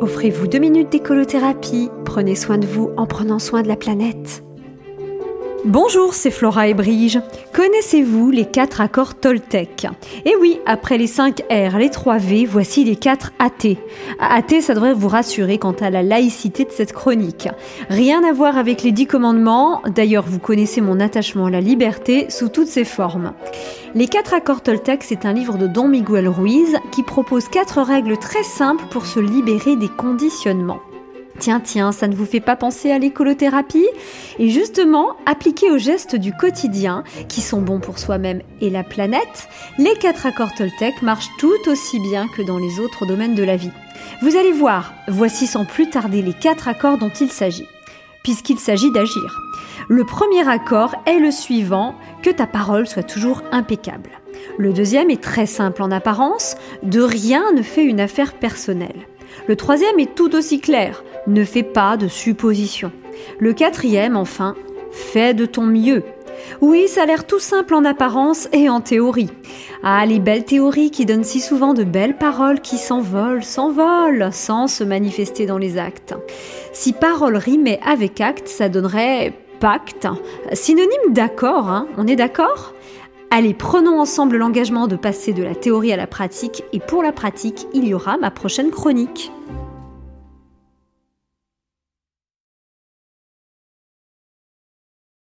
Offrez-vous deux minutes d'écolothérapie. Prenez soin de vous en prenant soin de la planète. Bonjour, c'est Flora et Brige. Connaissez-vous les quatre accords Toltec? Eh oui, après les 5 R, les 3 V, voici les 4 AT. AT, ça devrait vous rassurer quant à la laïcité de cette chronique. Rien à voir avec les 10 commandements, d'ailleurs vous connaissez mon attachement à la liberté sous toutes ses formes. Les 4 accords Toltec, c'est un livre de Don Miguel Ruiz qui propose 4 règles très simples pour se libérer des conditionnements. Tiens, tiens, ça ne vous fait pas penser à l'écolothérapie? Et justement, appliqués aux gestes du quotidien, qui sont bons pour soi-même et la planète, les quatre accords Toltec marchent tout aussi bien que dans les autres domaines de la vie. Vous allez voir, voici sans plus tarder les quatre accords dont il s'agit, puisqu'il s'agit d'agir. Le premier accord est le suivant, que ta parole soit toujours impeccable. Le deuxième est très simple en apparence, de rien ne fait une affaire personnelle. Le troisième est tout aussi clair, ne fais pas de suppositions. Le quatrième, enfin, fais de ton mieux. Oui, ça a l'air tout simple en apparence et en théorie. Ah, les belles théories qui donnent si souvent de belles paroles qui s'envolent, s'envolent, sans se manifester dans les actes. Si parole rimait avec acte, ça donnerait pacte, synonyme d'accord, hein on est d'accord? Allez, prenons ensemble l'engagement de passer de la théorie à la pratique, et pour la pratique, il y aura ma prochaine chronique.